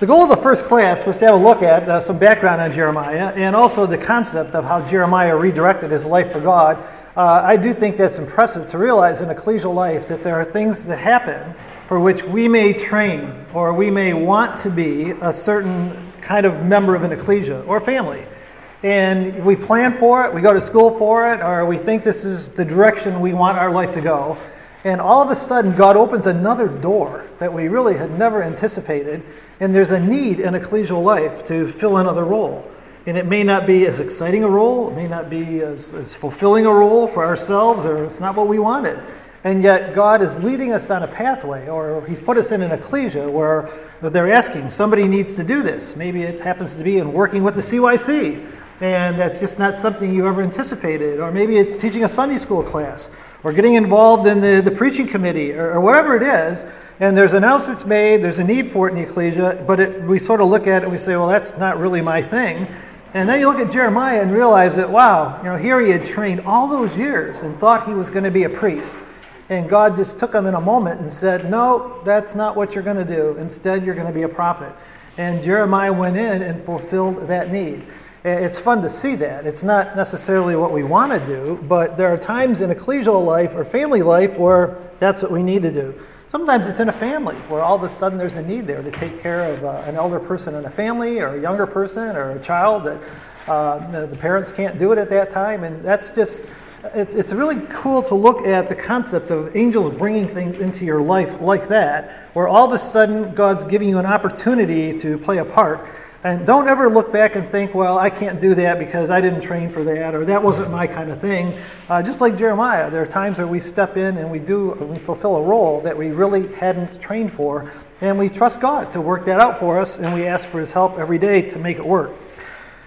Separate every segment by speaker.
Speaker 1: The goal of the first class was to have a look at uh, some background on Jeremiah and also the concept of how Jeremiah redirected his life for God. Uh, I do think that's impressive to realize in ecclesial life that there are things that happen for which we may train or we may want to be a certain kind of member of an ecclesia or family. And we plan for it, we go to school for it, or we think this is the direction we want our life to go. And all of a sudden, God opens another door that we really had never anticipated. And there's a need in ecclesial life to fill another role. And it may not be as exciting a role, it may not be as, as fulfilling a role for ourselves, or it's not what we wanted. And yet, God is leading us down a pathway, or He's put us in an ecclesia where they're asking, somebody needs to do this. Maybe it happens to be in working with the CYC, and that's just not something you ever anticipated. Or maybe it's teaching a Sunday school class, or getting involved in the, the preaching committee, or, or whatever it is. And there's an announcements made, there's a need for it in the ecclesia, but it, we sort of look at it and we say, well, that's not really my thing. And then you look at Jeremiah and realize that, wow, you know, here he had trained all those years and thought he was going to be a priest. And God just took him in a moment and said, no, that's not what you're going to do. Instead, you're going to be a prophet. And Jeremiah went in and fulfilled that need. It's fun to see that. It's not necessarily what we want to do, but there are times in ecclesial life or family life where that's what we need to do. Sometimes it's in a family where all of a sudden there's a need there to take care of uh, an elder person in a family or a younger person or a child that uh, the, the parents can't do it at that time. And that's just, it's, it's really cool to look at the concept of angels bringing things into your life like that, where all of a sudden God's giving you an opportunity to play a part. And don't ever look back and think, well, I can't do that because I didn't train for that, or that wasn't my kind of thing. Uh, just like Jeremiah, there are times where we step in and we do, we fulfill a role that we really hadn't trained for, and we trust God to work that out for us, and we ask for His help every day to make it work.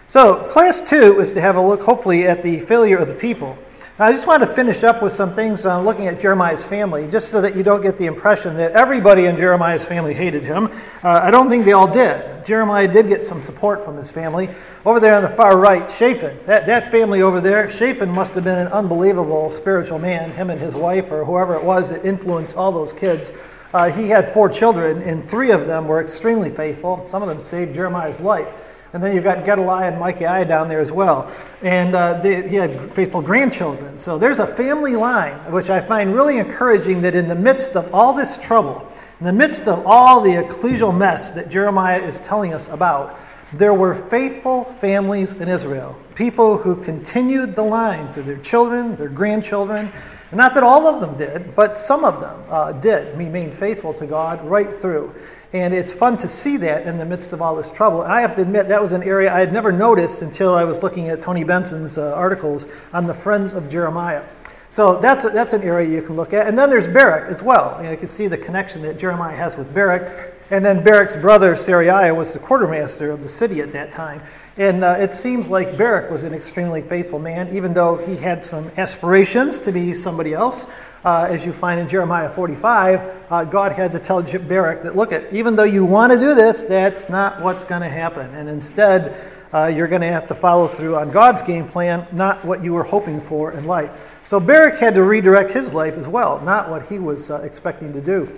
Speaker 1: So, class two is to have a look, hopefully, at the failure of the people. I just want to finish up with some things uh, looking at Jeremiah's family, just so that you don't get the impression that everybody in Jeremiah's family hated him. Uh, I don't think they all did. Jeremiah did get some support from his family. Over there on the far right, Shaphan, that, that family over there, Shaphan must have been an unbelievable spiritual man, him and his wife, or whoever it was that influenced all those kids. Uh, he had four children, and three of them were extremely faithful. Some of them saved Jeremiah's life. And then you've got Gedaliah and Micaiah down there as well. And uh, they, he had faithful grandchildren. So there's a family line, which I find really encouraging that in the midst of all this trouble, in the midst of all the ecclesial mess that Jeremiah is telling us about, there were faithful families in Israel, people who continued the line through their children, their grandchildren. Not that all of them did, but some of them uh, did remain faithful to God right through. And it's fun to see that in the midst of all this trouble. And I have to admit, that was an area I had never noticed until I was looking at Tony Benson's uh, articles on the Friends of Jeremiah. So that's, a, that's an area you can look at. And then there's Baruch as well. You, you can see the connection that Jeremiah has with Baruch. And then Baruch's brother, Seraiah, was the quartermaster of the city at that time. And uh, it seems like Baruch was an extremely faithful man, even though he had some aspirations to be somebody else uh, as you find in Jeremiah 45, uh, God had to tell Baruch that, look, even though you want to do this, that's not what's going to happen. And instead, uh, you're going to have to follow through on God's game plan, not what you were hoping for in life. So Baruch had to redirect his life as well, not what he was uh, expecting to do.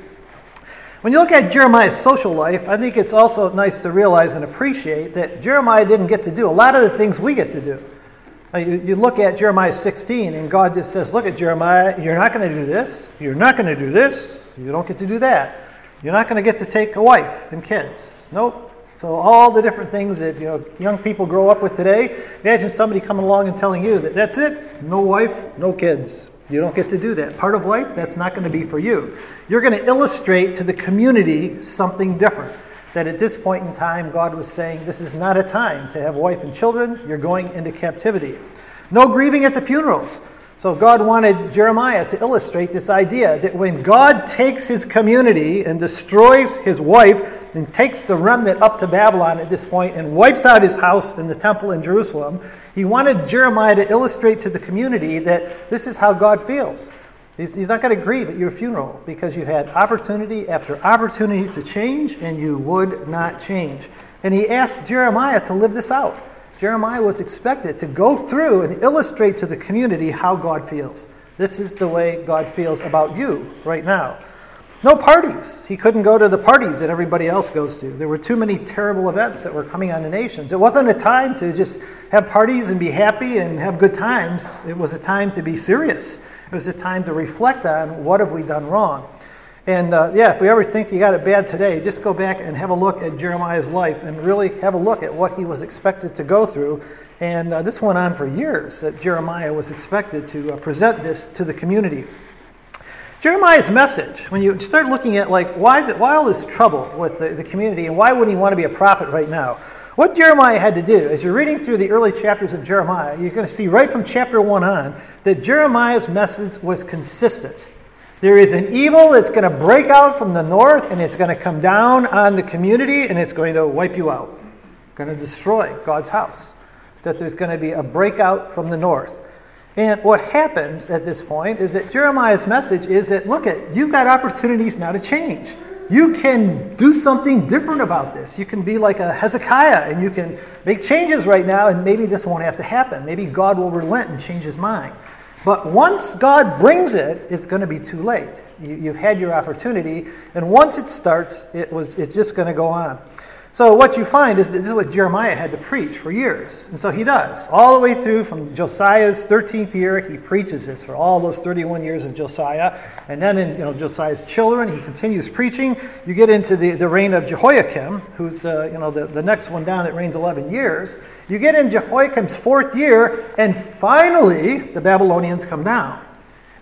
Speaker 1: When you look at Jeremiah's social life, I think it's also nice to realize and appreciate that Jeremiah didn't get to do a lot of the things we get to do. You look at Jeremiah 16, and God just says, Look at Jeremiah, you're not going to do this, you're not going to do this, you don't get to do that. You're not going to get to take a wife and kids. Nope. So, all the different things that you know, young people grow up with today, imagine somebody coming along and telling you that that's it, no wife, no kids. You don't get to do that. Part of life, that's not going to be for you. You're going to illustrate to the community something different that at this point in time, God was saying, This is not a time to have a wife and children. You're going into captivity. No grieving at the funerals. So God wanted Jeremiah to illustrate this idea that when God takes his community and destroys his wife and takes the remnant up to Babylon at this point and wipes out his house and the temple in Jerusalem, he wanted Jeremiah to illustrate to the community that this is how God feels. He's, he's not going to grieve at your funeral because you had opportunity after opportunity to change and you would not change. And he asked Jeremiah to live this out. Jeremiah was expected to go through and illustrate to the community how God feels. This is the way God feels about you right now. No parties. He couldn't go to the parties that everybody else goes to. There were too many terrible events that were coming on the nations. It wasn't a time to just have parties and be happy and have good times. It was a time to be serious. It was a time to reflect on what have we done wrong. And uh, yeah, if we ever think you got it bad today, just go back and have a look at Jeremiah's life and really have a look at what he was expected to go through. And uh, this went on for years that Jeremiah was expected to uh, present this to the community. Jeremiah's message, when you start looking at like why, why all this trouble with the, the community and why wouldn't he want to be a prophet right now? What Jeremiah had to do, as you're reading through the early chapters of Jeremiah, you're going to see right from chapter 1 on that Jeremiah's message was consistent. There is an evil that's going to break out from the north and it's going to come down on the community and it's going to wipe you out, going to destroy God's house. That there's going to be a breakout from the north. And what happens at this point is that Jeremiah's message is that look at you've got opportunities now to change. You can do something different about this. You can be like a Hezekiah and you can make changes right now, and maybe this won't have to happen. Maybe God will relent and change his mind. But once God brings it, it's going to be too late. You, have had your opportunity, and once it starts, it was, it's just going to go on. So what you find is that this is what Jeremiah had to preach for years. And so he does. All the way through from Josiah's 13th year, he preaches this for all those 31 years of Josiah. And then in you know, Josiah's children, he continues preaching. You get into the, the reign of Jehoiakim, who's uh, you know, the, the next one down that reigns 11 years. You get in Jehoiakim's fourth year, and finally the Babylonians come down.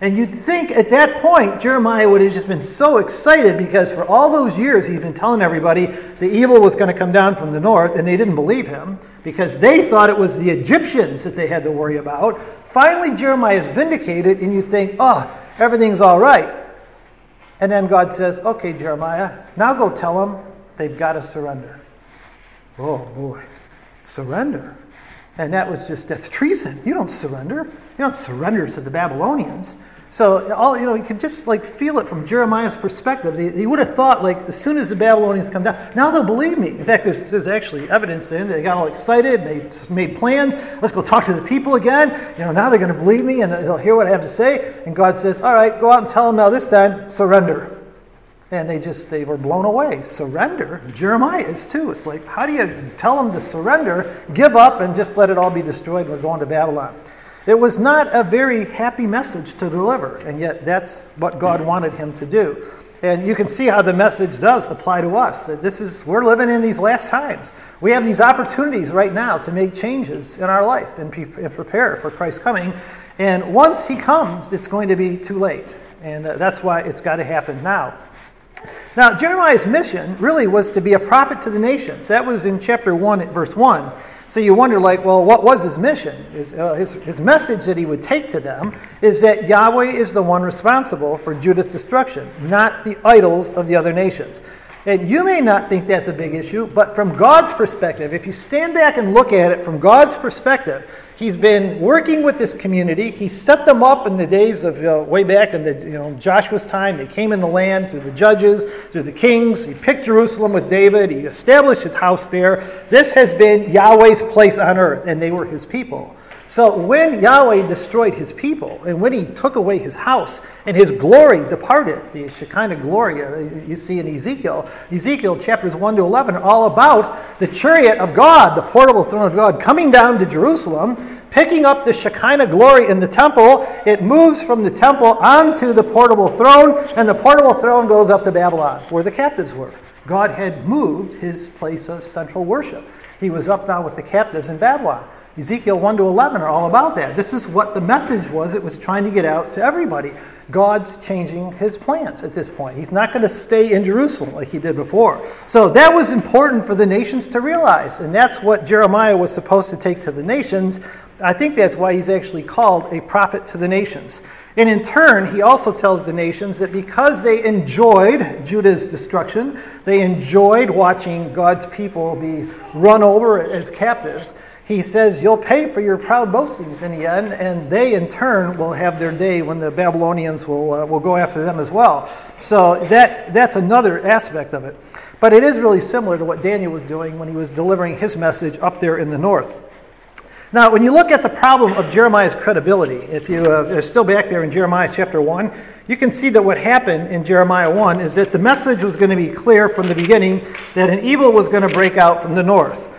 Speaker 1: And you'd think at that point, Jeremiah would have just been so excited because for all those years he'd been telling everybody the evil was going to come down from the north, and they didn't believe him because they thought it was the Egyptians that they had to worry about. Finally, Jeremiah is vindicated, and you think, oh, everything's all right. And then God says, okay, Jeremiah, now go tell them they've got to surrender. Oh, boy. Surrender. And that was just, that's treason. You don't surrender. You don't surrender to the Babylonians. So all you know, you could just like feel it from Jeremiah's perspective. He, he, would have thought like as soon as the Babylonians come down, now they'll believe me. In fact, there's, there's actually evidence in they got all excited. They made plans. Let's go talk to the people again. You know, now they're going to believe me and they'll hear what I have to say. And God says, "All right, go out and tell them now. This time, surrender." And they just they were blown away. Surrender. Jeremiah is too. It's like how do you tell them to surrender, give up, and just let it all be destroyed? And we're going to Babylon. It was not a very happy message to deliver, and yet that's what God wanted him to do. And you can see how the message does apply to us. This is we're living in these last times. We have these opportunities right now to make changes in our life and, pre- and prepare for Christ's coming. And once He comes, it's going to be too late, and uh, that's why it's got to happen now. Now, Jeremiah's mission really was to be a prophet to the nations. That was in chapter 1 verse 1. So you wonder, like, well, what was his mission? His, uh, his, his message that he would take to them is that Yahweh is the one responsible for Judah's destruction, not the idols of the other nations. And you may not think that's a big issue, but from God's perspective, if you stand back and look at it from God's perspective, He's been working with this community. He set them up in the days of uh, way back in the you know Joshua's time. They came in the land through the judges, through the kings. He picked Jerusalem with David. He established his house there. This has been Yahweh's place on earth, and they were his people. So when Yahweh destroyed his people, and when he took away his house, and his glory departed, the Shekinah glory uh, you see in Ezekiel, Ezekiel chapters 1 to 11 are all about the chariot of God, the portable throne of God, coming down to Jerusalem, picking up the Shekinah glory in the temple. It moves from the temple onto the portable throne, and the portable throne goes up to Babylon, where the captives were. God had moved his place of central worship. He was up now with the captives in Babylon. Ezekiel 1 to 11 are all about that. This is what the message was it was trying to get out to everybody. God's changing his plans at this point. He's not going to stay in Jerusalem like he did before. So that was important for the nations to realize, and that's what Jeremiah was supposed to take to the nations. I think that's why he's actually called a prophet to the nations. And in turn, he also tells the nations that because they enjoyed Judah's destruction, they enjoyed watching God's people be run over as captives, he says, You'll pay for your proud boastings in the end, and they in turn will have their day when the Babylonians will, uh, will go after them as well. So that, that's another aspect of it. But it is really similar to what Daniel was doing when he was delivering his message up there in the north. Now, when you look at the problem of Jeremiah's credibility, if you uh, are still back there in Jeremiah chapter 1, you can see that what happened in Jeremiah 1 is that the message was going to be clear from the beginning that an evil was going to break out from the north.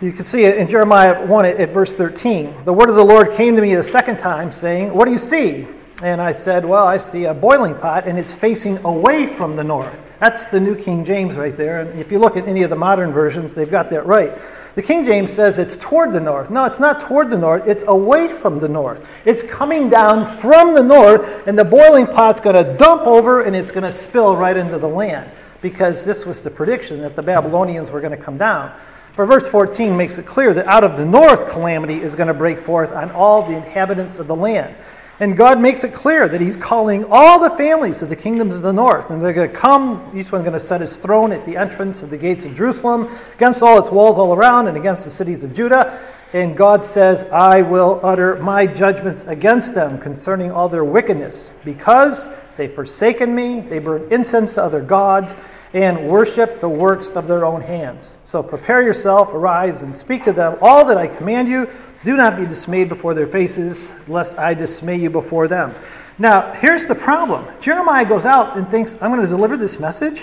Speaker 1: You can see it in Jeremiah 1 at, at verse 13. The word of the Lord came to me the second time, saying, What do you see? And I said, Well, I see a boiling pot, and it's facing away from the north. That's the New King James right there. And if you look at any of the modern versions, they've got that right. The King James says it's toward the north. No, it's not toward the north, it's away from the north. It's coming down from the north, and the boiling pot's going to dump over and it's going to spill right into the land because this was the prediction that the Babylonians were going to come down. But verse 14 makes it clear that out of the north calamity is going to break forth on all the inhabitants of the land. And God makes it clear that He's calling all the families of the kingdoms of the north. And they're going to come, each one's going to set his throne at the entrance of the gates of Jerusalem, against all its walls all around, and against the cities of Judah. And God says, I will utter my judgments against them concerning all their wickedness, because they've forsaken me, they burn incense to other gods, and worship the works of their own hands. So prepare yourself, arise, and speak to them all that I command you. Do not be dismayed before their faces, lest I dismay you before them. Now, here's the problem Jeremiah goes out and thinks, I'm going to deliver this message.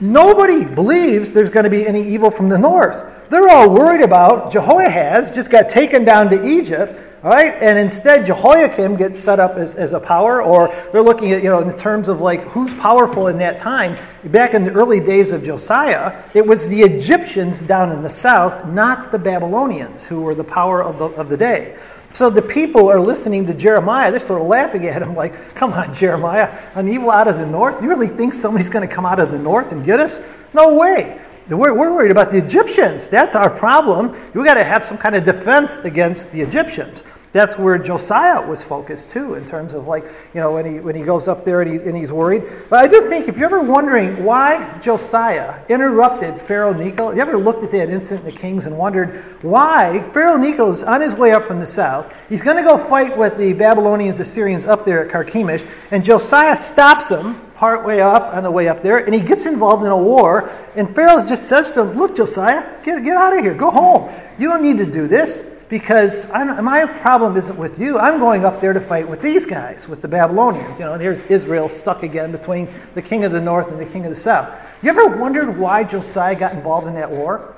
Speaker 1: Nobody believes there's going to be any evil from the north. They're all worried about Jehoahaz just got taken down to Egypt right? And instead, Jehoiakim gets set up as, as a power, or they're looking at, you know, in terms of like who's powerful in that time. Back in the early days of Josiah, it was the Egyptians down in the south, not the Babylonians, who were the power of the, of the day. So the people are listening to Jeremiah. They're sort of laughing at him, like, come on, Jeremiah, an evil out of the north? You really think somebody's going to come out of the north and get us? No way. We're, we're worried about the Egyptians. That's our problem. We've got to have some kind of defense against the Egyptians. That's where Josiah was focused too, in terms of like, you know, when he, when he goes up there and, he, and he's worried. But I do think, if you're ever wondering why Josiah interrupted Pharaoh Necho, you ever looked at that incident in the Kings and wondered why Pharaoh Necho's on his way up from the south. He's going to go fight with the Babylonians, Assyrians up there at Carchemish, and Josiah stops him part way up on the way up there, and he gets involved in a war. And Pharaoh just says to him, Look, Josiah, get, get out of here. Go home. You don't need to do this because I'm, my problem isn't with you. I'm going up there to fight with these guys, with the Babylonians. You know, and here's Israel stuck again between the king of the north and the king of the south. You ever wondered why Josiah got involved in that war?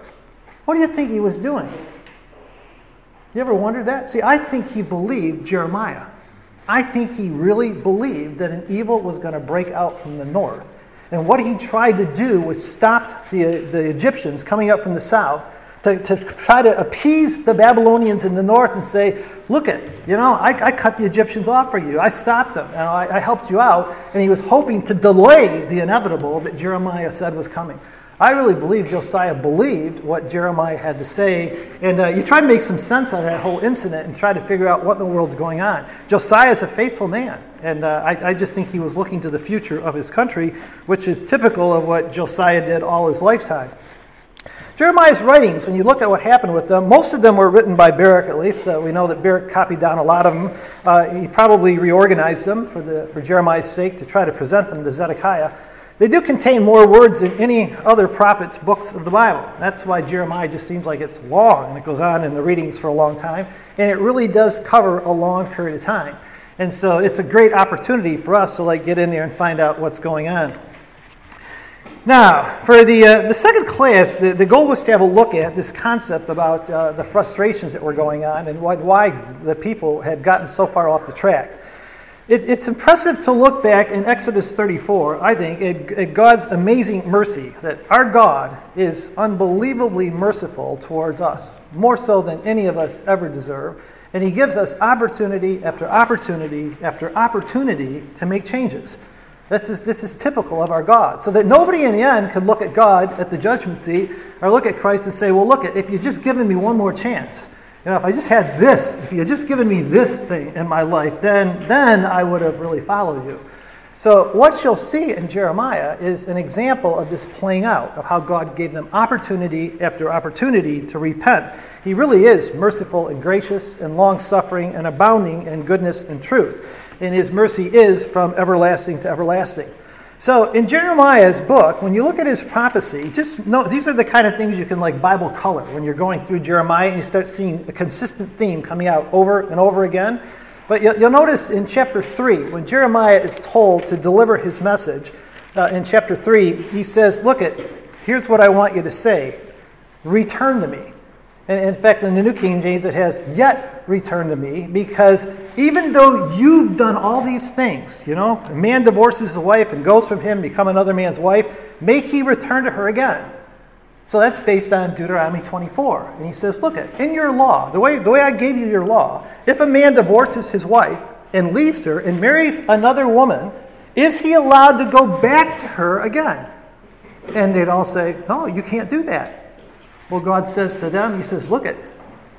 Speaker 1: What do you think he was doing? You ever wondered that? See, I think he believed Jeremiah. I think he really believed that an evil was going to break out from the north. And what he tried to do was stop the, the Egyptians coming up from the south to, to try to appease the Babylonians in the north and say, look at, you know, I, I cut the Egyptians off for you. I stopped them. You know, I, I helped you out. And he was hoping to delay the inevitable that Jeremiah said was coming. I really believe Josiah believed what Jeremiah had to say. And uh, you try to make some sense out of that whole incident and try to figure out what in the world's going on. Josiah is a faithful man. And uh, I, I, just think he was looking to the future of his country, which is typical of what Josiah did all his lifetime. Jeremiah's writings, when you look at what happened with them, most of them were written by Baruch, at least. Uh, we know that Baruch copied down a lot of them. Uh, he probably reorganized them for, the, for Jeremiah's sake to try to present them to Zedekiah. They do contain more words than any other prophet's books of the Bible. That's why Jeremiah just seems like it's long and it goes on in the readings for a long time. And it really does cover a long period of time. And so it's a great opportunity for us to like get in there and find out what's going on. Now, for the, uh, the second class, the, the goal was to have a look at this concept about uh, the frustrations that were going on and why, why the people had gotten so far off the track. It, it's impressive to look back in Exodus 34, I think, at, at God's amazing mercy, that our God is unbelievably merciful towards us, more so than any of us ever deserve. And He gives us opportunity after opportunity after opportunity to make changes. This is, this is typical of our God. So that nobody in the end could look at God at the judgment seat or look at Christ and say, well, look, if you'd just given me one more chance, you know, if I just had this, if you had just given me this thing in my life, then, then I would have really followed you. So, what you'll see in Jeremiah is an example of this playing out, of how God gave them opportunity after opportunity to repent. He really is merciful and gracious and long suffering and abounding in goodness and truth. And his mercy is from everlasting to everlasting. So in Jeremiah's book, when you look at his prophecy, just know these are the kind of things you can like Bible color when you're going through Jeremiah and you start seeing a consistent theme coming out over and over again. But you'll, you'll notice in chapter 3, when Jeremiah is told to deliver his message, uh, in chapter 3, he says, Look at, here's what I want you to say return to me. And in fact, in the New King James, it has, yet return to me, because even though you've done all these things, you know, a man divorces his wife and goes from him, become another man's wife, may he return to her again. So that's based on Deuteronomy 24. And he says, look, at in your law, the way, the way I gave you your law, if a man divorces his wife and leaves her and marries another woman, is he allowed to go back to her again? And they'd all say, no, you can't do that. Well, God says to them, He says, Look, it,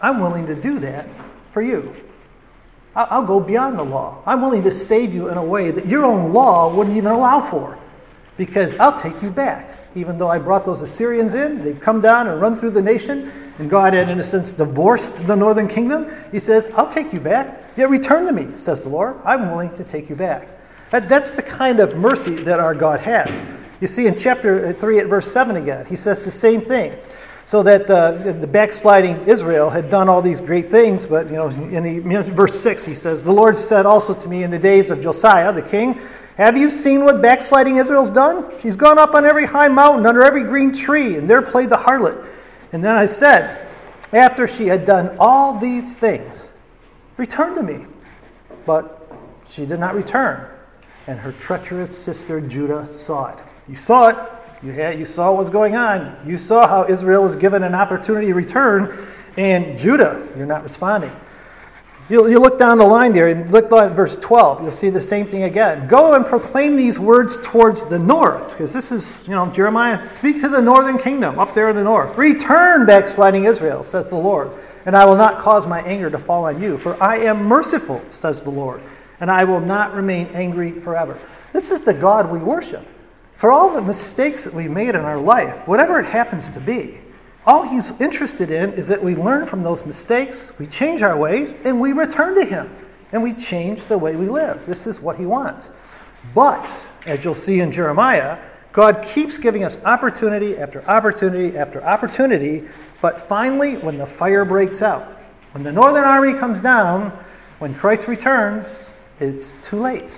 Speaker 1: I'm willing to do that for you. I'll go beyond the law. I'm willing to save you in a way that your own law wouldn't even allow for. Because I'll take you back. Even though I brought those Assyrians in, they've come down and run through the nation, and God had, in a sense, divorced the northern kingdom. He says, I'll take you back. Yet return to me, says the Lord. I'm willing to take you back. That's the kind of mercy that our God has. You see in chapter 3 at verse 7 again, he says the same thing. So that uh, the backsliding Israel had done all these great things, but you know, in verse six he says, "The Lord said also to me in the days of Josiah the king, Have you seen what backsliding Israel's done? She's gone up on every high mountain, under every green tree, and there played the harlot. And then I said, After she had done all these things, return to me. But she did not return, and her treacherous sister Judah saw it. You saw it, you, had, you saw what was going on. You saw how Israel was given an opportunity to return, and Judah, you're not responding. You, you look down the line there and look at verse 12. You'll see the same thing again. Go and proclaim these words towards the north, because this is, you know, Jeremiah, speak to the northern kingdom up there in the north. Return, backsliding Israel, says the Lord, and I will not cause my anger to fall on you, for I am merciful, says the Lord, and I will not remain angry forever. This is the God we worship for all the mistakes that we've made in our life, whatever it happens to be, all he's interested in is that we learn from those mistakes, we change our ways, and we return to him. And we change the way we live. This is what he wants. But, as you'll see in Jeremiah, God keeps giving us opportunity after opportunity after opportunity, but finally, when the fire breaks out, when the northern army comes down, when Christ returns, it's too late.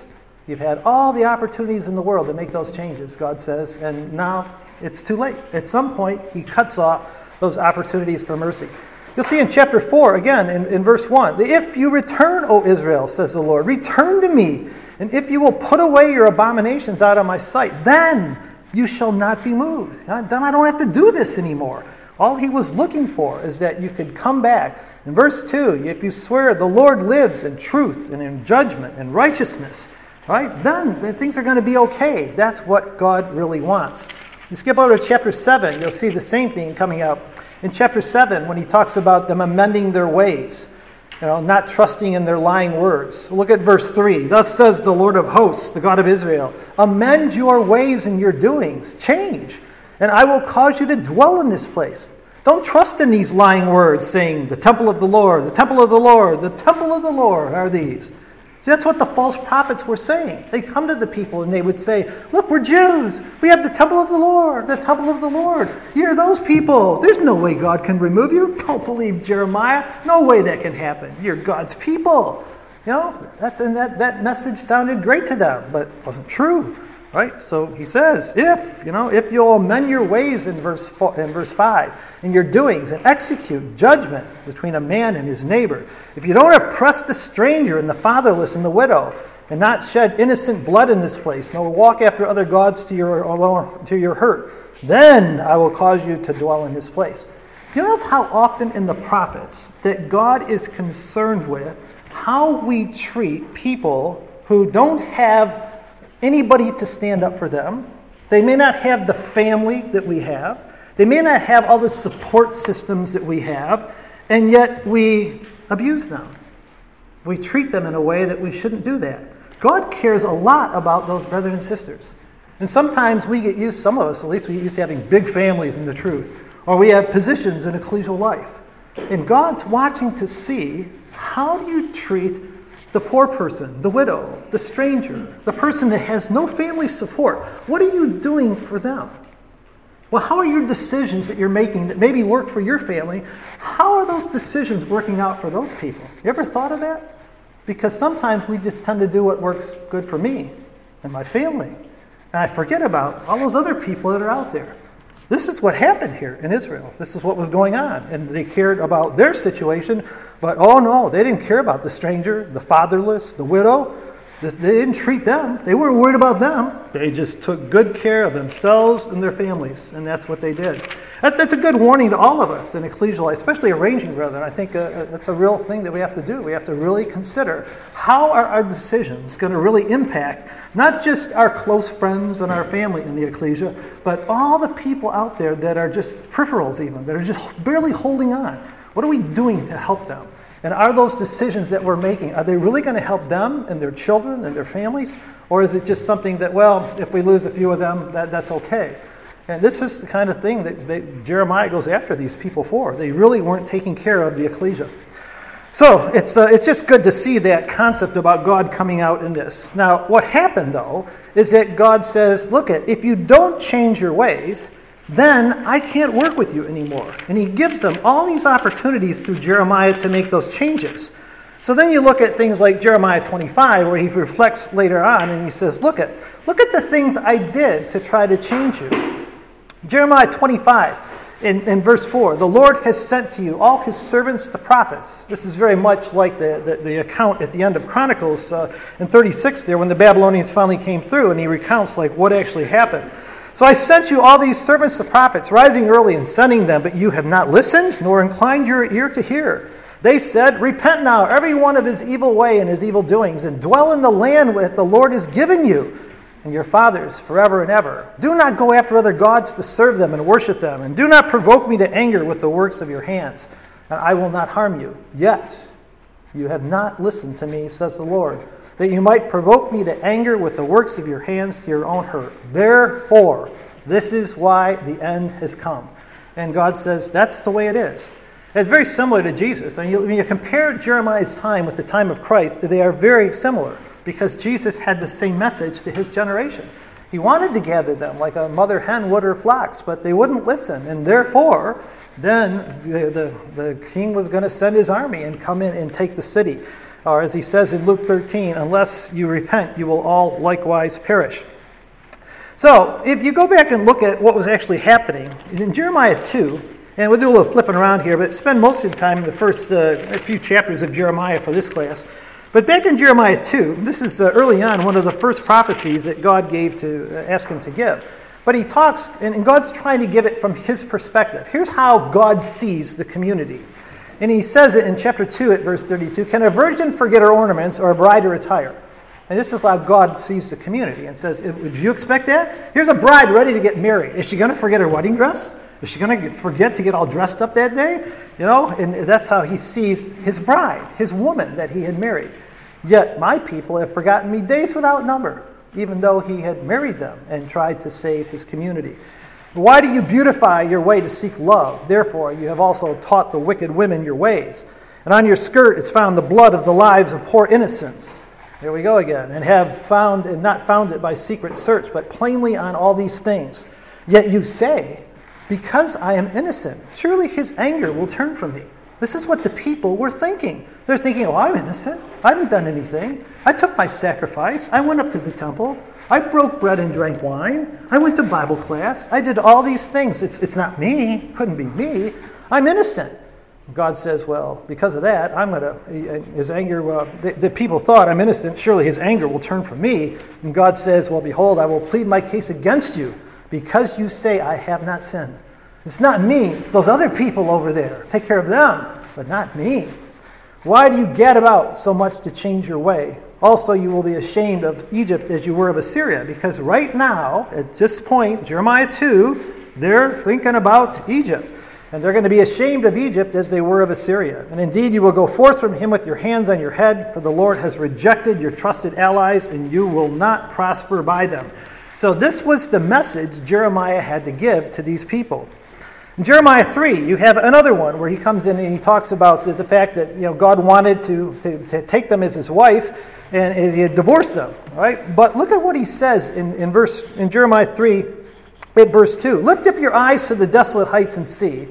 Speaker 1: You've had all the opportunities in the world to make those changes, God says, and now it's too late. At some point, He cuts off those opportunities for mercy. You'll see in chapter 4, again, in, in verse 1, if you return, O Israel, says the Lord, return to me, and if you will put away your abominations out of my sight, then you shall not be moved. Then I don't have to do this anymore. All he was looking for is that you could come back. In verse 2, if you swear, the Lord lives in truth and in judgment and righteousness, Right? Then things are going to be okay. That's what God really wants. You skip over to chapter 7, you'll see the same thing coming up. In chapter 7, when he talks about them amending their ways, you know, not trusting in their lying words. Look at verse 3. Thus says the Lord of hosts, the God of Israel Amend your ways and your doings, change, and I will cause you to dwell in this place. Don't trust in these lying words, saying, The temple of the Lord, the temple of the Lord, the temple of the Lord are these. See, that's what the false prophets were saying. They come to the people and they would say, Look, we're Jews. We have the temple of the Lord, the temple of the Lord. You're those people. There's no way God can remove you. Don't believe Jeremiah. No way that can happen. You're God's people. You know, that's, and that, that message sounded great to them, but it wasn't true. Right? So he says, if, you know, if you'll amend your ways in verse, four, in verse 5, in your doings, and execute judgment between a man and his neighbor, if you don't oppress the stranger and the fatherless and the widow, and not shed innocent blood in this place, nor walk after other gods to your, to your hurt, then I will cause you to dwell in this place. You notice how often in the prophets that God is concerned with how we treat people who don't have anybody to stand up for them. They may not have the family that we have. They may not have all the support systems that we have, and yet we abuse them. We treat them in a way that we shouldn't do that. God cares a lot about those brethren and sisters. And sometimes we get used, some of us at least, we get used to having big families in the truth, or we have positions in ecclesial life. And God's watching to see how do you treat the poor person, the widow, the stranger, the person that has no family support. What are you doing for them? Well, how are your decisions that you're making that maybe work for your family? How are those decisions working out for those people? You ever thought of that? Because sometimes we just tend to do what works good for me and my family. And I forget about all those other people that are out there. This is what happened here in Israel. This is what was going on. And they cared about their situation, but oh no, they didn't care about the stranger, the fatherless, the widow. They didn't treat them. They weren't worried about them. They just took good care of themselves and their families, and that's what they did. That's a good warning to all of us in ecclesial life, especially arranging brethren. I think uh, uh, that's a real thing that we have to do. We have to really consider how are our decisions going to really impact not just our close friends and our family in the ecclesia, but all the people out there that are just peripherals, even, that are just barely holding on. What are we doing to help them? And are those decisions that we're making, are they really going to help them and their children and their families? Or is it just something that, well, if we lose a few of them, that, that's okay? And this is the kind of thing that, that Jeremiah goes after these people for. They really weren't taking care of the ecclesia. So it's, uh, it's just good to see that concept about God coming out in this. Now, what happened, though, is that God says, look, at if you don't change your ways, then I can't work with you anymore. And he gives them all these opportunities through Jeremiah to make those changes. So then you look at things like Jeremiah 25, where he reflects later on and he says, Look at, look at the things I did to try to change you. Jeremiah 25, in, in verse 4, the Lord has sent to you all his servants, the prophets. This is very much like the, the, the account at the end of Chronicles uh, in 36 there when the Babylonians finally came through and he recounts like what actually happened. So I sent you all these servants, the prophets, rising early and sending them, but you have not listened, nor inclined your ear to hear. They said, Repent now, every one of his evil way and his evil doings, and dwell in the land that the Lord has given you and your fathers forever and ever. Do not go after other gods to serve them and worship them, and do not provoke me to anger with the works of your hands, and I will not harm you. Yet you have not listened to me, says the Lord that you might provoke me to anger with the works of your hands to your own hurt. Therefore, this is why the end has come. And God says that's the way it is. It's very similar to Jesus. And you, when you compare Jeremiah's time with the time of Christ, they are very similar because Jesus had the same message to his generation. He wanted to gather them like a mother hen would her flocks, but they wouldn't listen. And therefore, then the, the, the king was going to send his army and come in and take the city or as he says in Luke 13, unless you repent, you will all likewise perish. So, if you go back and look at what was actually happening, in Jeremiah 2, and we'll do a little flipping around here, but spend most of the time in the first uh, few chapters of Jeremiah for this class. But back in Jeremiah 2, this is uh, early on one of the first prophecies that God gave to uh, ask him to give. But he talks, and, and God's trying to give it from his perspective. Here's how God sees the community. And he says it in chapter 2 at verse 32 Can a virgin forget her ornaments or a bride her attire? And this is how God sees the community and says, Would you expect that? Here's a bride ready to get married. Is she going to forget her wedding dress? Is she going to forget to get all dressed up that day? You know, and that's how he sees his bride, his woman that he had married. Yet my people have forgotten me days without number, even though he had married them and tried to save his community. Why do you beautify your way to seek love? Therefore, you have also taught the wicked women your ways. And on your skirt is found the blood of the lives of poor innocents. There we go again. And have found, and not found it by secret search, but plainly on all these things. Yet you say, Because I am innocent, surely his anger will turn from me. This is what the people were thinking. They're thinking, Oh, I'm innocent. I haven't done anything. I took my sacrifice. I went up to the temple. I broke bread and drank wine. I went to Bible class. I did all these things. It's, it's not me. Couldn't be me. I'm innocent. God says, well, because of that, I'm going to, his anger, uh, the, the, people thought I'm innocent. Surely his anger will turn from me. And God says, well, behold, I will plead my case against you because you say I have not sinned. It's not me. It's those other people over there. Take care of them, but not me. Why do you get about so much to change your way? Also, you will be ashamed of Egypt as you were of Assyria, because right now, at this point, Jeremiah 2, they're thinking about Egypt. And they're going to be ashamed of Egypt as they were of Assyria. And indeed, you will go forth from him with your hands on your head, for the Lord has rejected your trusted allies, and you will not prosper by them. So, this was the message Jeremiah had to give to these people. In Jeremiah 3, you have another one where he comes in and he talks about the, the fact that you know, God wanted to, to, to take them as his wife and he divorced them, right? But look at what he says in, in, verse, in Jeremiah 3, at verse 2. Lift up your eyes to the desolate heights and see.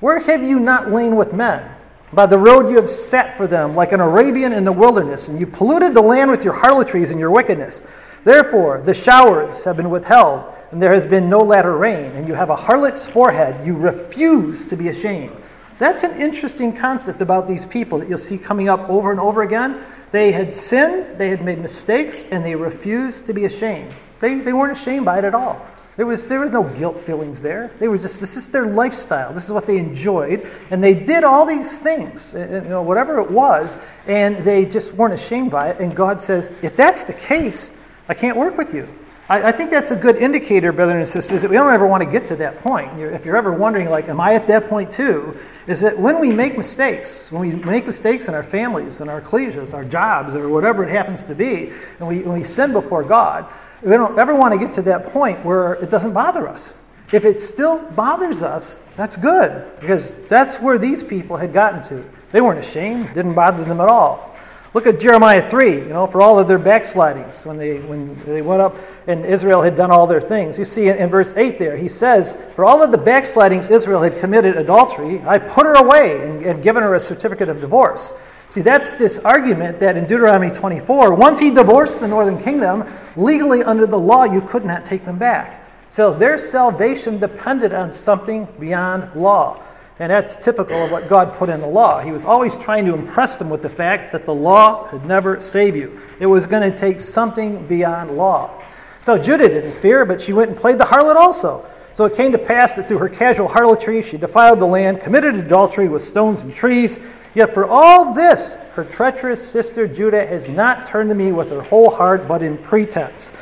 Speaker 1: Where have you not lain with men? By the road you have sat for them, like an Arabian in the wilderness, and you polluted the land with your harlotries and your wickedness. Therefore, the showers have been withheld and there has been no latter rain, and you have a harlot's forehead, you refuse to be ashamed. That's an interesting concept about these people that you'll see coming up over and over again. They had sinned, they had made mistakes, and they refused to be ashamed. They, they weren't ashamed by it at all. There was, there was no guilt feelings there. They were just, this is their lifestyle. This is what they enjoyed. And they did all these things, eh, eh, you know, whatever it was, and they just weren't ashamed by it. And God says, if that's the case, I can't work with you. I, I, think that's a good indicator, brothers and sisters, that we don't ever want to get to that point. If you're ever wondering, like, am I at that point too? Is that when we make mistakes, when we make mistakes in our families, in our ecclesias, our jobs, or whatever it happens to be, and we, when we sin before God, we don't ever want to get to that point where it doesn't bother us. If it still bothers us, that's good, because that's where these people had gotten to. They weren't ashamed, didn't bother them at all. Look at Jeremiah 3, you know, for all of their backslidings when they, when they went up and Israel had done all their things. You see in, in verse 8 there, he says, For all of the backslidings Israel had committed adultery, I put her away and, and given her a certificate of divorce. See, that's this argument that in Deuteronomy 24, once he divorced the northern kingdom, legally under the law, you could not take them back. So their salvation depended on something beyond law. And that's typical of what God put in the law. He was always trying to impress them with the fact that the law could never save you. It was going to take something beyond law. So Judah didn't fear, but she went and played the harlot also. So it came to pass that through her casual harlotry she defiled the land, committed adultery with stones and trees. Yet for all this, her treacherous sister Judah has not turned to me with her whole heart, but in pretense.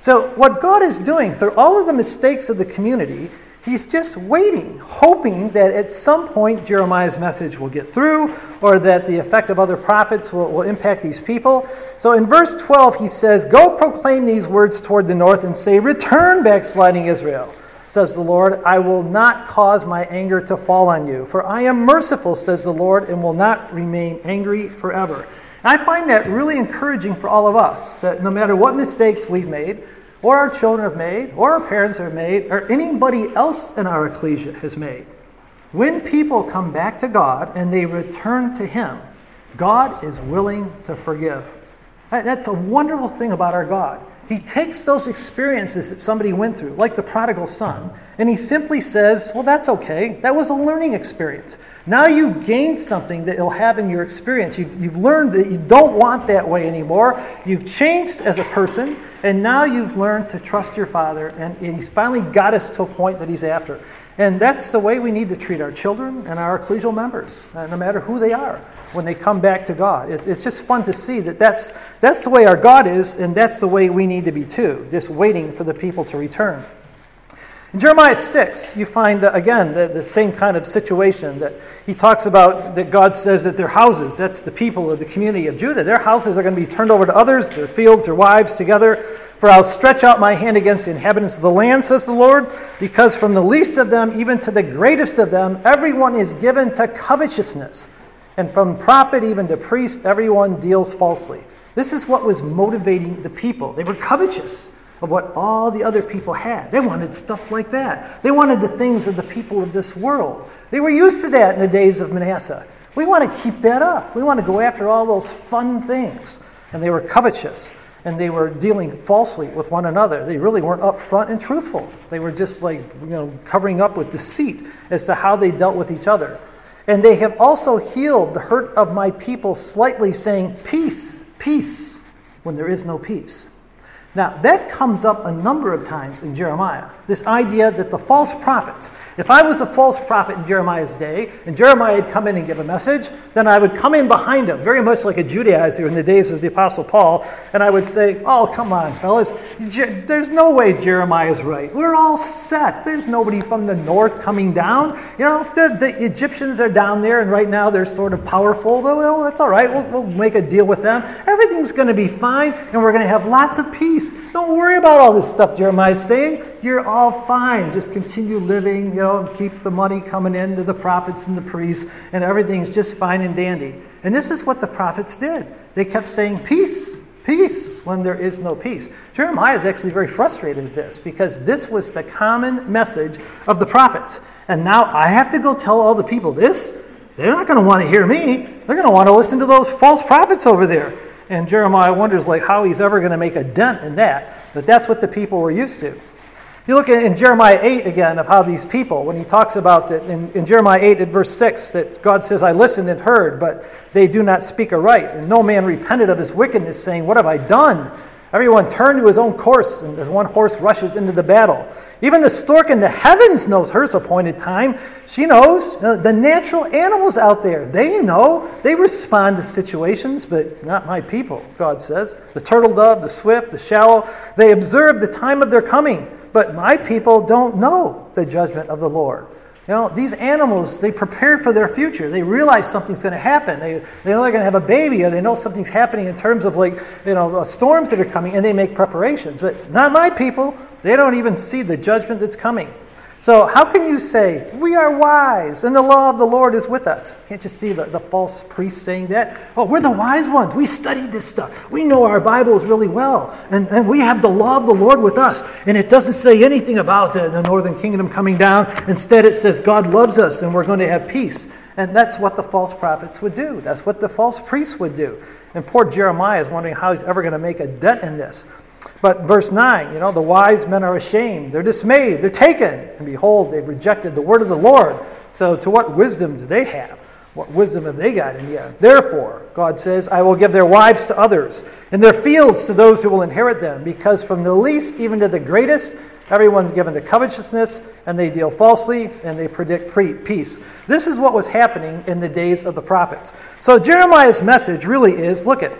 Speaker 1: So, what God is doing through all of the mistakes of the community He's just waiting, hoping that at some point Jeremiah's message will get through or that the effect of other prophets will, will impact these people. So in verse 12, he says, Go proclaim these words toward the north and say, Return, backsliding Israel, says the Lord. I will not cause my anger to fall on you, for I am merciful, says the Lord, and will not remain angry forever. And I find that really encouraging for all of us, that no matter what mistakes we've made, or our children have made, or our parents have made, or anybody else in our ecclesia has made. When people come back to God and they return to Him, God is willing to forgive. That's a wonderful thing about our God. He takes those experiences that somebody went through, like the prodigal son, and he simply says, Well, that's okay. That was a learning experience. Now you've gained something that you'll have in your experience. You've, you've learned that you don't want that way anymore. You've changed as a person, and now you've learned to trust your Father, and He's finally got us to a point that He's after. And that's the way we need to treat our children and our ecclesial members, uh, no matter who they are, when they come back to God. It's, it's just fun to see that that's, that's the way our God is, and that's the way we need to be too, just waiting for the people to return. In Jeremiah 6, you find, again, the, the, same kind of situation that he talks about that God says that their houses, that's the people of the community of Judah, their houses are going to be turned over to others, their fields, their wives together. For I'll stretch out my hand against the inhabitants of the land, says the Lord, because from the least of them even to the greatest of them, everyone is given to covetousness. And from prophet even to priest, everyone deals falsely. This is what was motivating the people. They were covetous of what all the other people had. They wanted stuff like that. They wanted the things of the people of this world. They were used to that in the days of Manasseh. We want to keep that up. We want to go after all those fun things. And they were covetous and they were dealing falsely with one another. They really weren't upfront and truthful. They were just like, you know, covering up with deceit as to how they dealt with each other. And they have also healed the hurt of my people slightly, saying, Peace, peace, when there is no peace. Now, that comes up a number of times in Jeremiah. This idea that the false prophets, if I was a false prophet in Jeremiah's day, and Jeremiah had come in and give a message, then I would come in behind him, very much like a Judaizer in the days of the Apostle Paul, and I would say, Oh, come on, fellas, there's no way Jeremiah's right. We're all set. There's nobody from the north coming down. You know, the, the Egyptians are down there, and right now they're sort of powerful. but Well, that's all right. We'll, we'll make a deal with them. Everything's going to be fine, and we're going to have lots of peace peace. Don't worry about all this stuff Jeremiah is saying. You're all fine. Just continue living, you know, keep the money coming in to the prophets and the priests, and everything's just fine and dandy. And this is what the prophets did. They kept saying, Peace, peace, when there is no peace. Jeremiah is actually very frustrated at this because this was the common message of the prophets. And now I have to go tell all the people this? They're not going to want to hear me. They're going to want to listen to those false prophets over there. And Jeremiah wonders like how he's ever going to make a dent in that. But that's what the people were used to. You look in Jeremiah 8 again of how these people, when he talks about that in, in Jeremiah 8 at verse 6, that God says, I listened and heard, but they do not speak aright. And no man repented of his wickedness, saying, What have I done? Everyone turned to his own course, and as one horse rushes into the battle. Even the stork in the heavens knows her appointed time. She knows. Uh, the natural animals out there, they know. They respond to situations, but not my people, God says. The turtle dove, the swift, the shallow, they observe the time of their coming, but my people don't know the judgment of the Lord. You know, these animals, they prepare for their future. They realize something's going to happen. They, they know they're going to have a baby, or they know something's happening in terms of, like, you know, uh, storms that are coming, and they make preparations. But not my people. They don't even see the judgment that's coming. So, how can you say, We are wise and the law of the Lord is with us? Can't you see the, the false priests saying that? Oh, we're the wise ones. We studied this stuff. We know our Bibles really well. And, and we have the law of the Lord with us. And it doesn't say anything about the, the northern kingdom coming down. Instead, it says God loves us and we're going to have peace. And that's what the false prophets would do. That's what the false priests would do. And poor Jeremiah is wondering how he's ever going to make a dent in this. But verse 9, you know, the wise men are ashamed. They're dismayed. They're taken. And behold, they've rejected the word of the Lord. So to what wisdom do they have? What wisdom have they got in here? Therefore, God says, I will give their wives to others, and their fields to those who will inherit them, because from the least even to the greatest, everyone's given to covetousness, and they deal falsely, and they predict peace. This is what was happening in the days of the prophets. So Jeremiah's message really is look at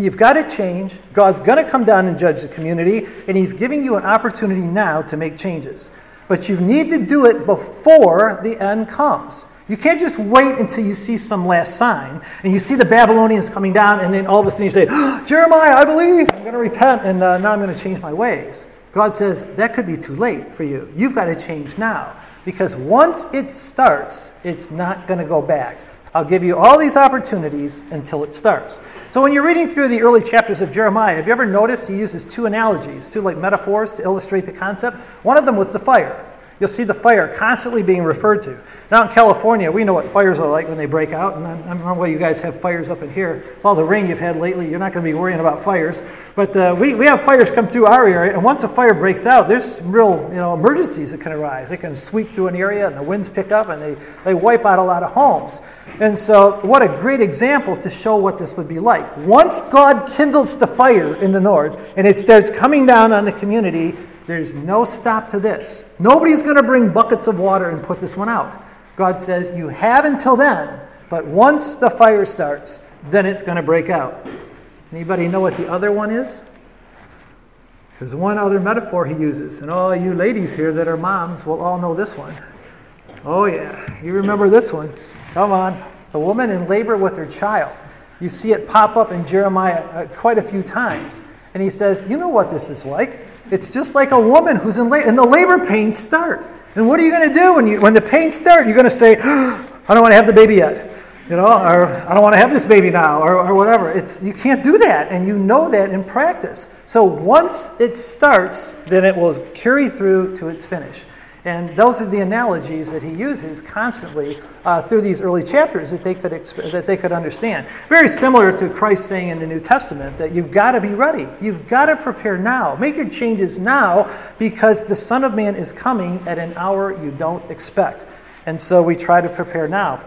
Speaker 1: You've got to change. God's going to come down and judge the community, and He's giving you an opportunity now to make changes. But you need to do it before the end comes. You can't just wait until you see some last sign and you see the Babylonians coming down, and then all of a sudden you say, oh, Jeremiah, I believe, I'm going to repent, and uh, now I'm going to change my ways. God says that could be too late for you. You've got to change now. Because once it starts, it's not going to go back. I'll give you all these opportunities until it starts. So when you're reading through the early chapters of Jeremiah, have you ever noticed he uses two analogies, two like metaphors to illustrate the concept? One of them was the fire you'll see the fire constantly being referred to. Now in California, we know what fires are like when they break out, and I don't know why you guys have fires up in here. With all the rain you've had lately, you're not going to be worrying about fires. But uh, we, we have fires come through our area, and once a fire breaks out, there's real you know, emergencies that can arise. They can sweep through an area, and the winds pick up, and they, they wipe out a lot of homes. And so, what a great example to show what this would be like. Once God kindles the fire in the north, and it starts coming down on the community, there's no stop to this. Nobody's going to bring buckets of water and put this one out. God says, You have until then, but once the fire starts, then it's going to break out. Anybody know what the other one is? There's one other metaphor he uses, and all you ladies here that are moms will all know this one. Oh, yeah, you remember this one. Come on. The woman in labor with her child. You see it pop up in Jeremiah uh, quite a few times. And he says, You know what this is like. It's just like a woman who's in labor, and the labor pains start. And what are you going to do when, you, when the pains start? You're going to say, I don't want to have the baby yet. You know, or I don't want to have this baby now, or, or whatever. It's, you can't do that, and you know that in practice. So once it starts, then it will carry through to its finish. And those are the analogies that he uses constantly uh, through these early chapters that they, could exp- that they could understand. Very similar to Christ saying in the New Testament that you've got to be ready. You've got to prepare now. Make your changes now because the Son of Man is coming at an hour you don't expect. And so we try to prepare now.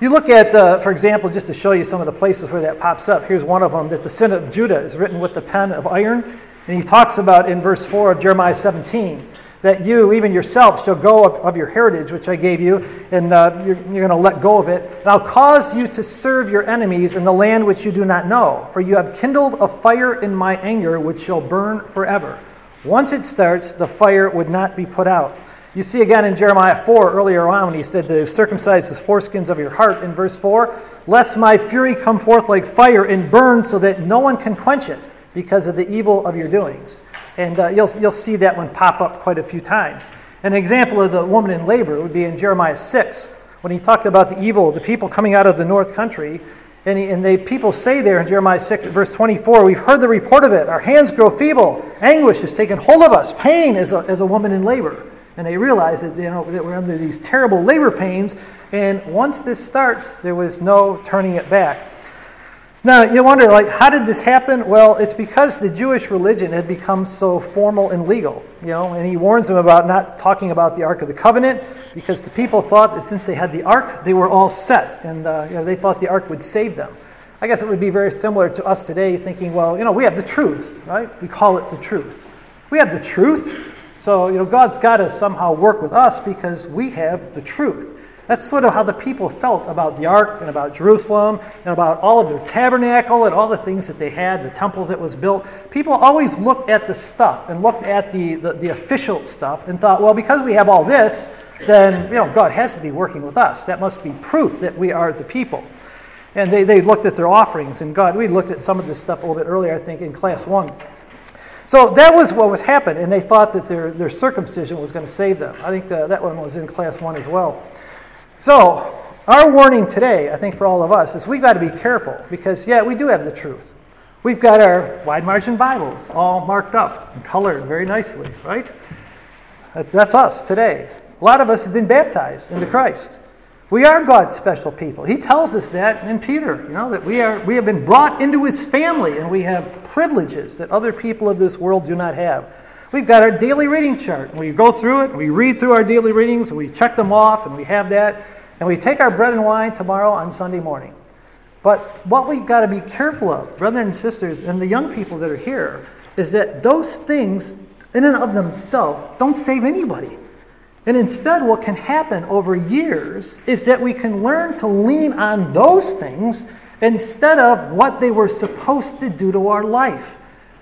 Speaker 1: You look at, uh, for example, just to show you some of the places where that pops up. Here's one of them that the sin of Judah is written with the pen of iron. And he talks about in verse 4 of Jeremiah 17 that you, even yourself, shall go of, of your heritage, which I gave you, and uh, you're, you're going to let go of it. And I'll cause you to serve your enemies in the land which you do not know, for you have kindled a fire in my anger, which shall burn forever. Once it starts, the fire would not be put out. You see again in Jeremiah 4 earlier on when he said to circumcise the foreskins of your heart in verse 4, lest my fury come forth like fire and burn so that no one can quench it because of the evil of your doings. And uh, you'll, you'll see that one pop up quite a few times. An example of the woman in labor would be in Jeremiah 6, when he talked about the evil, the people coming out of the north country. And, he, and they, people say there in Jeremiah 6 verse 24, We've heard the report of it. Our hands grow feeble. Anguish has taken hold of us. Pain as a, as a woman in labor. And they realize that, you know, that we're under these terrible labor pains. And once this starts, there was no turning it back. Now, you wonder, like, how did this happen? Well, it's because the Jewish religion had become so formal and legal, you know, and he warns them about not talking about the Ark of the Covenant because the people thought that since they had the Ark, they were all set, and, uh, you know, they thought the Ark would save them. I guess it would be very similar to us today thinking, well, you know, we have the truth, right? We call it the truth. We have the truth, so, you know, God's got to somehow work with us because we have the truth. That's sort of how the people felt about the ark and about Jerusalem and about all of their tabernacle and all the things that they had, the temple that was built. People always looked at the stuff and looked at the, the, the official stuff and thought, well, because we have all this, then you know, God has to be working with us. That must be proof that we are the people. And they, they looked at their offerings, and God, we looked at some of this stuff a little bit earlier, I think, in class one. So that was what was happening, and they thought that their, their circumcision was going to save them. I think the, that one was in class one as well. So, our warning today, I think, for all of us is we've got to be careful because, yeah, we do have the truth. We've got our wide margin Bibles all marked up and colored very nicely, right? That's us today. A lot of us have been baptized into Christ. We are God's special people. He tells us that in Peter, you know, that we are we have been brought into his family and we have privileges that other people of this world do not have. We've got our daily reading chart. And we go through it, we read through our daily readings, and we check them off, and we have that. And we take our bread and wine tomorrow on Sunday morning. But what we've got to be careful of, brothers and sisters, and the young people that are here, is that those things, in and of themselves, don't save anybody. And instead, what can happen over years is that we can learn to lean on those things instead of what they were supposed to do to our life.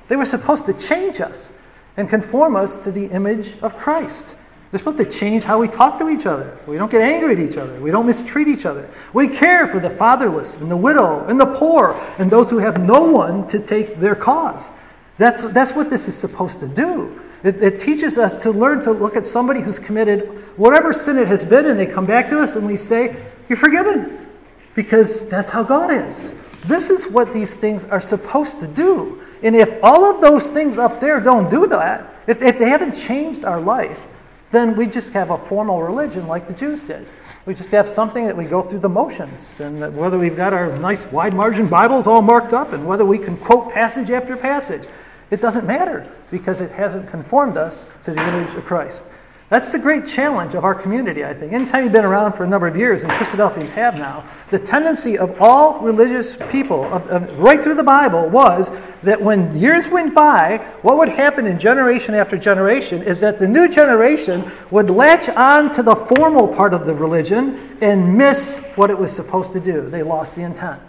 Speaker 1: They were supposed to change us and conform us to the image of Christ. They're supposed to change how we talk to each other. So we don't get angry at each other. We don't mistreat each other. We care for the fatherless and the widow and the poor and those who have no one to take their cause. That's, that's what this is supposed to do. It, it teaches us to learn to look at somebody who's committed whatever sin it has been and they come back to us and we say, You're forgiven. Because that's how God is. This is what these things are supposed to do. And if all of those things up there don't do that, if, if they haven't changed our life, then we just have a formal religion like the Jews did. We just have something that we go through the motions. And whether we've got our nice wide margin Bibles all marked up and whether we can quote passage after passage, it doesn't matter because it hasn't conformed us to the image of Christ. That's the great challenge of our community, I think. Anytime you've been around for a number of years, and Christadelphians have now, the tendency of all religious people, of, of, right through the Bible, was that when years went by, what would happen in generation after generation is that the new generation would latch on to the formal part of the religion and miss what it was supposed to do. They lost the intent.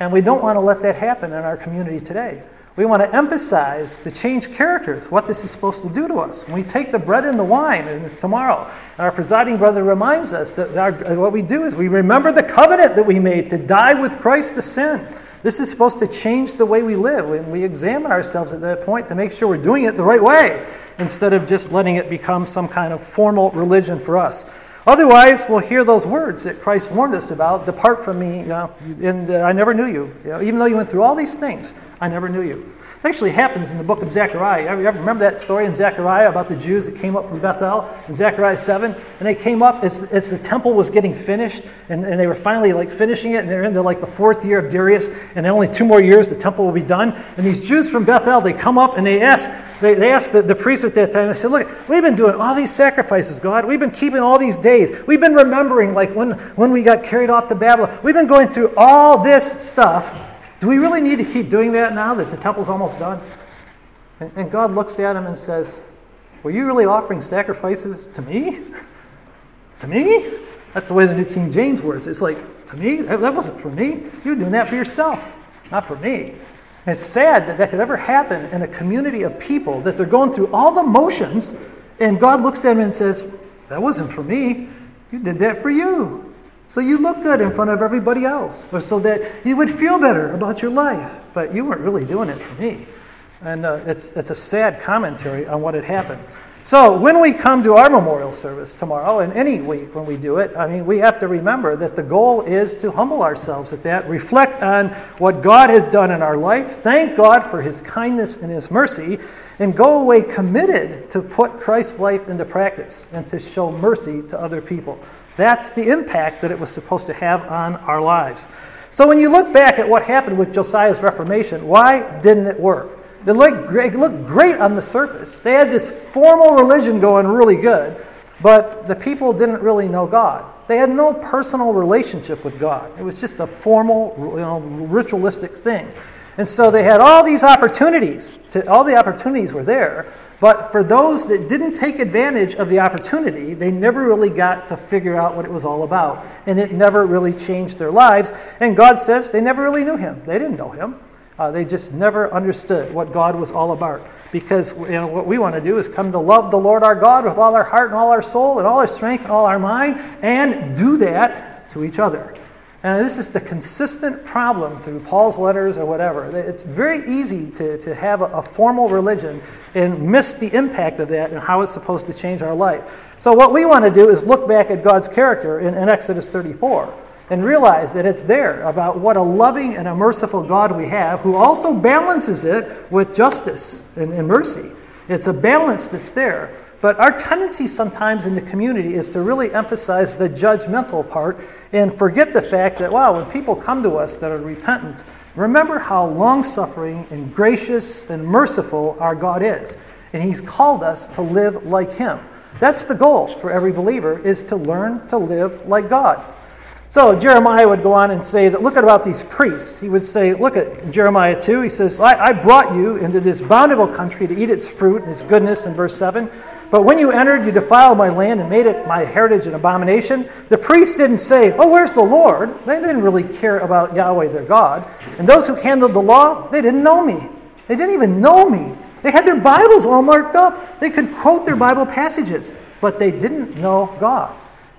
Speaker 1: And we don't want to let that happen in our community today. We want to emphasize the change characters, what this is supposed to do to us. When we take the bread and the wine and tomorrow, and our presiding brother reminds us that our, what we do is we remember the covenant that we made to die with Christ to sin. This is supposed to change the way we live, and we examine ourselves at that point to make sure we're doing it the right way instead of just letting it become some kind of formal religion for us. Otherwise, we'll hear those words that Christ warned us about Depart from me, you know, and uh, I never knew you. you know, even though you went through all these things, I never knew you. It actually happens in the book of Zechariah. Remember that story in Zechariah about the Jews that came up from Bethel in Zechariah 7? And they came up as, as the temple was getting finished, and, and they were finally like finishing it, and they're into like the fourth year of Darius, and in only two more years the temple will be done. And these Jews from Bethel, they come up and they ask, they, they asked the, the priest at that time, they said, Look, we've been doing all these sacrifices, God. We've been keeping all these days. We've been remembering like when, when we got carried off to Babylon. We've been going through all this stuff. Do we really need to keep doing that now that the temple's almost done? And, and God looks at him and says, Were you really offering sacrifices to me? to me? That's the way the New King James words. It's like, to me? That, that wasn't for me. You're doing that for yourself, not for me. And it's sad that that could ever happen in a community of people that they're going through all the motions, and God looks at them and says, That wasn't for me. You did that for you. So you look good in front of everybody else, or so that you would feel better about your life. But you weren't really doing it for me. And uh, it's, it's a sad commentary on what had happened. So when we come to our memorial service tomorrow, and any week when we do it, I mean, we have to remember that the goal is to humble ourselves at that, reflect on what God has done in our life, thank God for His kindness and His mercy, and go away committed to put Christ's life into practice and to show mercy to other people. That's the impact that it was supposed to have on our lives. So when you look back at what happened with Josiah's Reformation, why didn't it work? It looked, great, it looked great on the surface. They had this formal religion going really good, but the people didn't really know God. They had no personal relationship with God. It was just a formal, you know, ritualistic thing. And so they had all these opportunities. To, all the opportunities were there, but for those that didn't take advantage of the opportunity, they never really got to figure out what it was all about. And it never really changed their lives. And God says they never really knew Him. They didn't know Him. Uh, they just never understood what God was all about. Because you know, what we want to do is come to love the Lord our God with all our heart and all our soul and all our strength and all our mind, and do that to each other. And this is the consistent problem through Paul's letters or whatever. It's very easy to, to have a, a, formal religion and miss the impact of that and how it's supposed to change our life. So, what we want to do is look back at God's character in, in Exodus 34 and realize that it's there about what a loving and a merciful God we have who also balances it with justice and, and mercy. It's a balance that's there. But our tendency sometimes in the community is to really emphasize the judgmental part and forget the fact that, wow, when people come to us that are repentant, remember how long suffering and gracious and merciful our God is. And He's called us to live like Him. That's the goal for every believer, is to learn to live like God. So Jeremiah would go on and say that look at about these priests. He would say, look at Jeremiah 2. He says, I, I brought you into this bountiful country to eat its fruit and its goodness in verse 7. But when you entered, you defiled my land and made it my heritage an abomination. The priests didn't say, Oh, where's the Lord? They didn't really care about Yahweh, their God. And those who handled the law, they didn't know me. They didn't even know me. They had their Bibles all marked up. They could quote their Bible passages, but they didn't know God.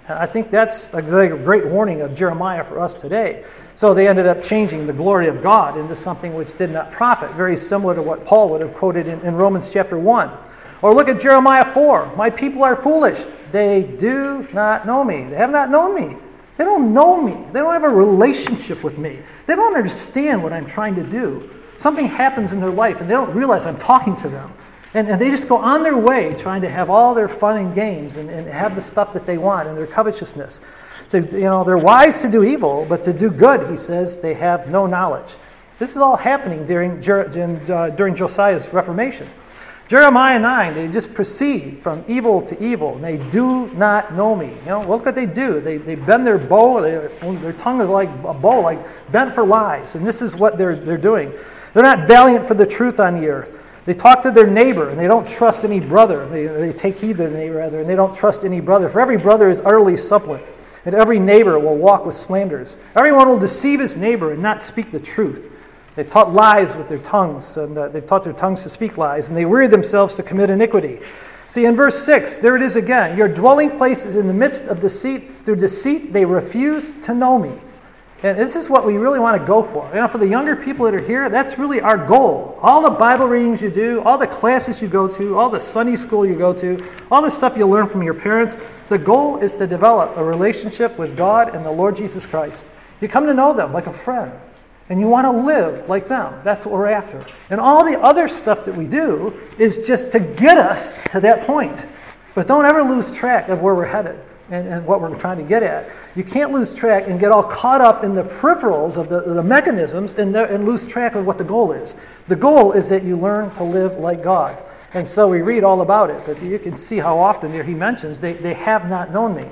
Speaker 1: And I think that's a great warning of Jeremiah for us today. So they ended up changing the glory of God into something which did not profit, very similar to what Paul would have quoted in, in Romans chapter 1. Or look at Jeremiah 4. My people are foolish. They do not know me. They have not known me. They don't know me. They don't have a relationship with me. They don't understand what I'm trying to do. Something happens in their life and they don't realize I'm talking to them. And, and they just go on their way trying to have all their fun and games and, and have the stuff that they want and their covetousness. So, you know, they're wise to do evil, but to do good, he says, they have no knowledge. This is all happening during, uh, during Josiah's Reformation. Jeremiah 9, they just proceed from evil to evil, and they do not know me. You know, look what they do. They, they bend their bow, they, their tongue is like a bow, like bent for lies, and this is what they're, they're doing. They're not valiant for the truth on the earth. They talk to their neighbor and they don't trust any brother. They, they take heed to the neighbor rather, and they don't trust any brother. For every brother is utterly supplant, and every neighbor will walk with slanders. Everyone will deceive his neighbor and not speak the truth. They've taught lies with their tongues, and uh, they've taught their tongues to speak lies, and they weary themselves to commit iniquity. See, in verse 6, there it is again. Your dwelling place is in the midst of deceit. Through deceit, they refuse to know me. And this is what we really want to go for. You know, for the younger people that are here, that's really our goal. All the Bible readings you do, all the classes you go to, all the Sunday school you go to, all the stuff you learn from your parents, the goal is to develop a relationship with God and the Lord Jesus Christ. You come to know them like a friend, and you want to live like them. That's what we're after. And all the other stuff that we do is just to get us to that point. But don't ever lose track of where we're headed and, and what we're trying to get at. You can't lose track and get all caught up in the peripherals of the, the mechanisms and, the, and lose track of what the goal is. The goal is that you learn to live like God. And so we read all about it, but you can see how often there he mentions they, they have not known me.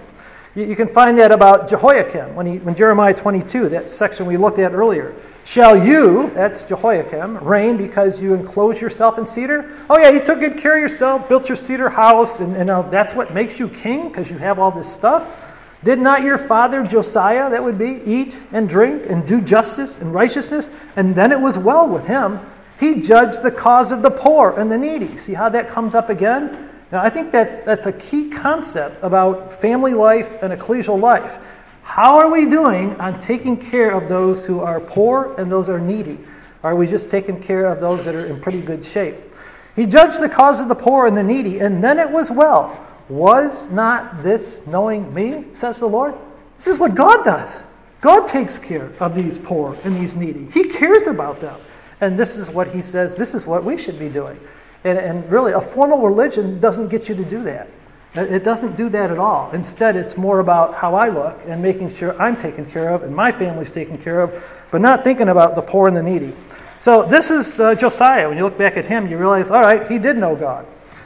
Speaker 1: You, you can find that about Jehoiakim when, he, when Jeremiah 22, that section we looked at earlier. Shall you, that's Jehoiakim, reign because you enclose yourself in cedar? Oh, yeah, you took good care of yourself, built your cedar house, and, and uh, that's what makes you king because you have all this stuff? Did not your father Josiah, that would be, eat and drink and do justice and righteousness? And then it was well with him. He judged the cause of the poor and the needy. See how that comes up again? Now, I think that's, that's a key concept about family life and ecclesial life. How are we doing on taking care of those who are poor and those are needy? Are we just taking care of those that are in pretty good shape? He judged the cause of the poor and the needy, and then it was well. Was not this knowing me, says the Lord? This is what God does. God takes care of these poor and these needy. He cares about them. And this is what he says, this is what we should be doing. And, and really, a formal religion doesn't get you to do that. It doesn't do that at all. Instead, it's more about how I look and making sure I'm taken care of and my family's taken care of, but not thinking about the poor and the needy. So, this is uh, Josiah. When you look back at him, you realize, all right, he did know God.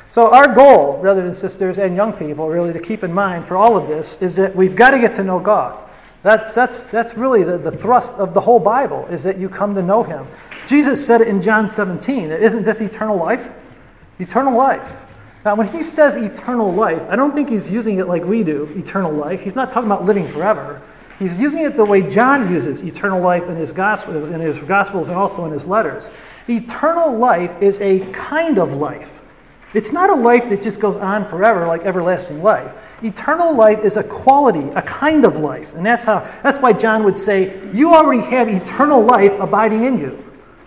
Speaker 1: So, our goal, brothers and sisters and young people, really to keep in mind for all of this is that we've got to get to know God. That's, that's, that's really the, the thrust of the whole Bible, is that you come to know Him. Jesus said it in John 17. Isn't this eternal life? Eternal life. Now, when he says eternal life, I don't think he's using it like we do, eternal life. He's not talking about living forever. He's using it the way John uses eternal life in his, gospel, in his Gospels and also in his letters. Eternal life is a kind of life. It's not a life that just goes on forever like everlasting life. Eternal life is a quality, a kind of life. And that's how that's why John would say, You already have eternal life abiding in you.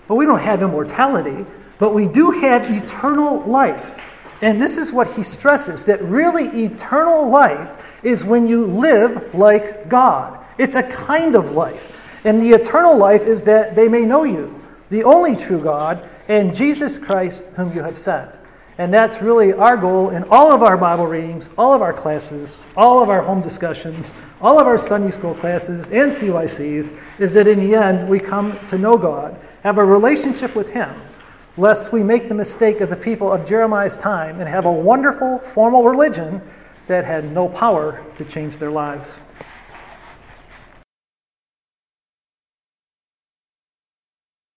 Speaker 1: But we don't have immortality, but we do have eternal life. And this is what he stresses that really eternal life is when you live like God. It's a kind of life. And the eternal life is that they may know you, the only true God, and Jesus Christ, whom you have sent. And that's really our goal in all of our Bible readings, all of our classes, all of our home discussions, all of our Sunday school classes and CYCs, is that in the end we come to know God, have a relationship with Him, lest we make the mistake of the people of Jeremiah's time and have a wonderful formal religion that had no power to change their lives.